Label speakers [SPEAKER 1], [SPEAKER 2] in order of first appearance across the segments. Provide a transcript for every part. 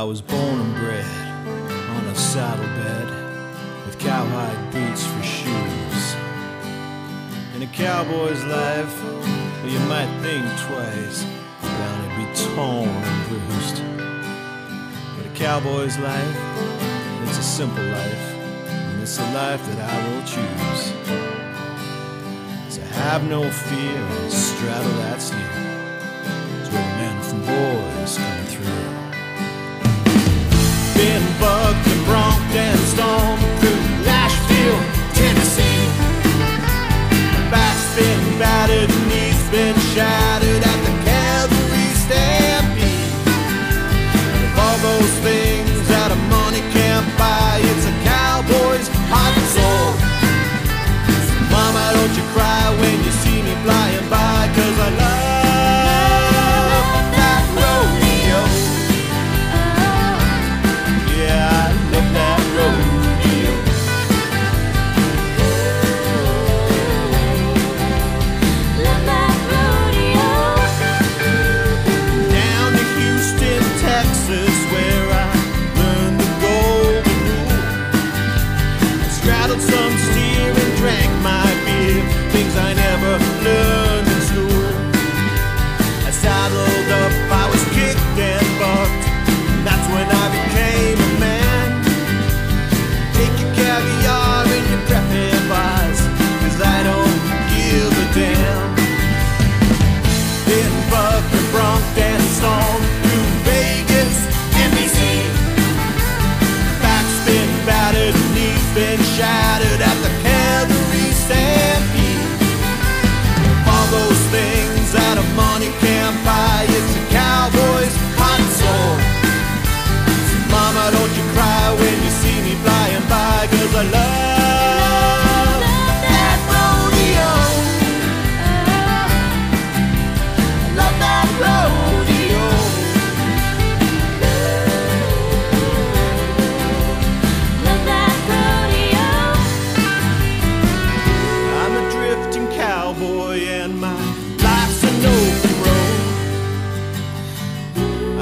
[SPEAKER 1] I was born and bred on a saddle bed, with cowhide boots for shoes. In a cowboy's life, well, you might think twice, bound to be torn and bruised. But a cowboy's life, it's a simple life, and it's a life that I will choose. So have no fear and straddle that steer. It's where men from boys come beneath been
[SPEAKER 2] shining.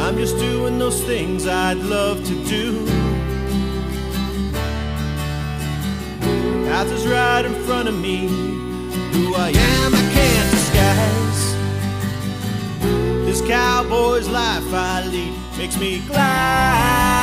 [SPEAKER 1] I'm just doing those things I'd love to do. Path is right in front of me. Who I am, I can't disguise. This cowboy's life I lead makes me glad.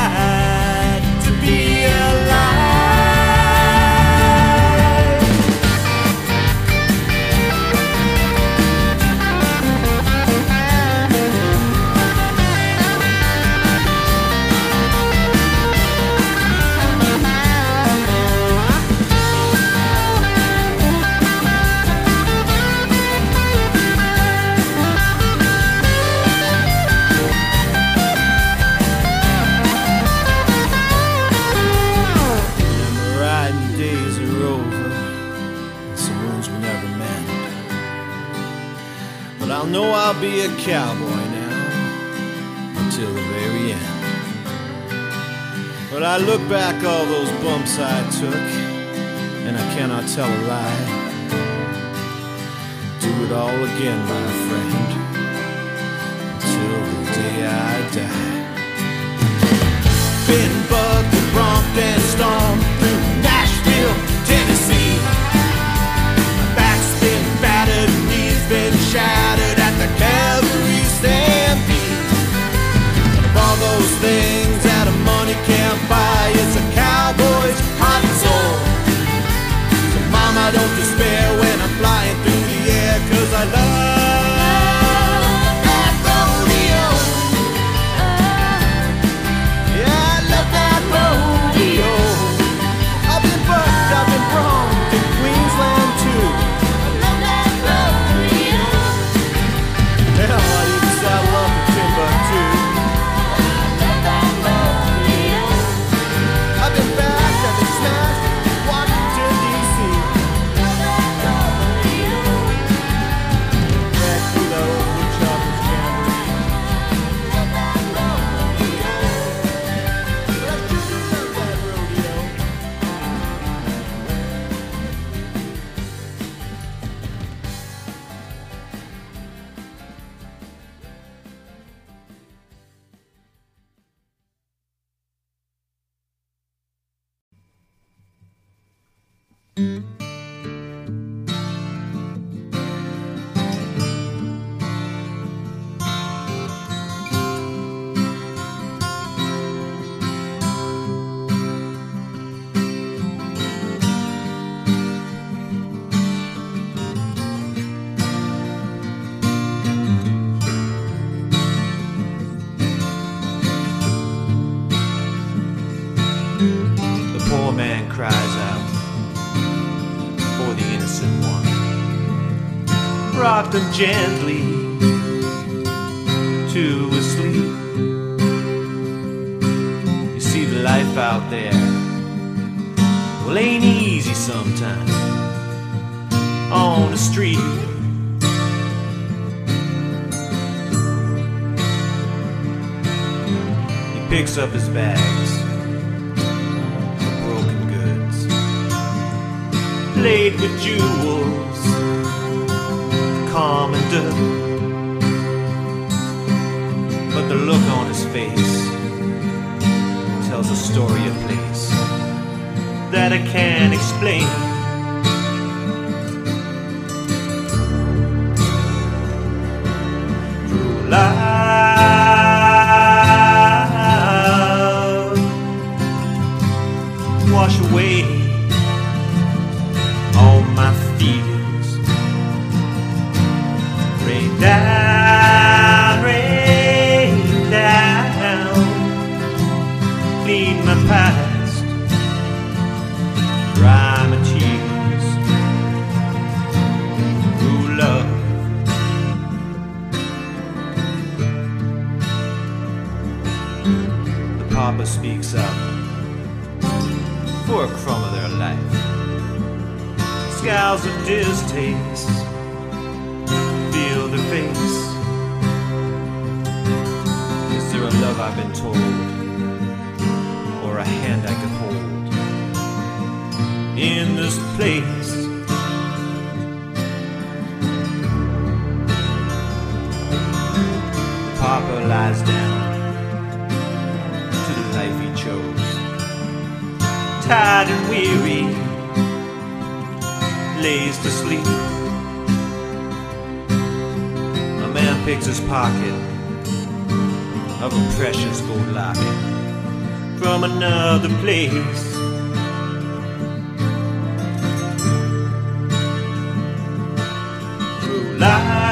[SPEAKER 1] I'll know I'll be a cowboy now until the very end. But I look back all those bumps I took, and I cannot tell a lie. Do it all again, my friend, until the day I die. Been bugged. The poor man cries out Rock them gently to a sleep. You see the life out there. Well, ain't easy sometimes on the street. He picks up his bags broken goods, laid with jewels, calm. But the look on his face tells a story of place that I can't explain. Papa speaks up for a crumb of their life. Scowls of distaste feel their face. Is there a love I've been told, or a hand I could hold in this place? Papa lies down chose tired and weary, lays to sleep. A man picks his pocket of a precious gold locket from another place. Through life,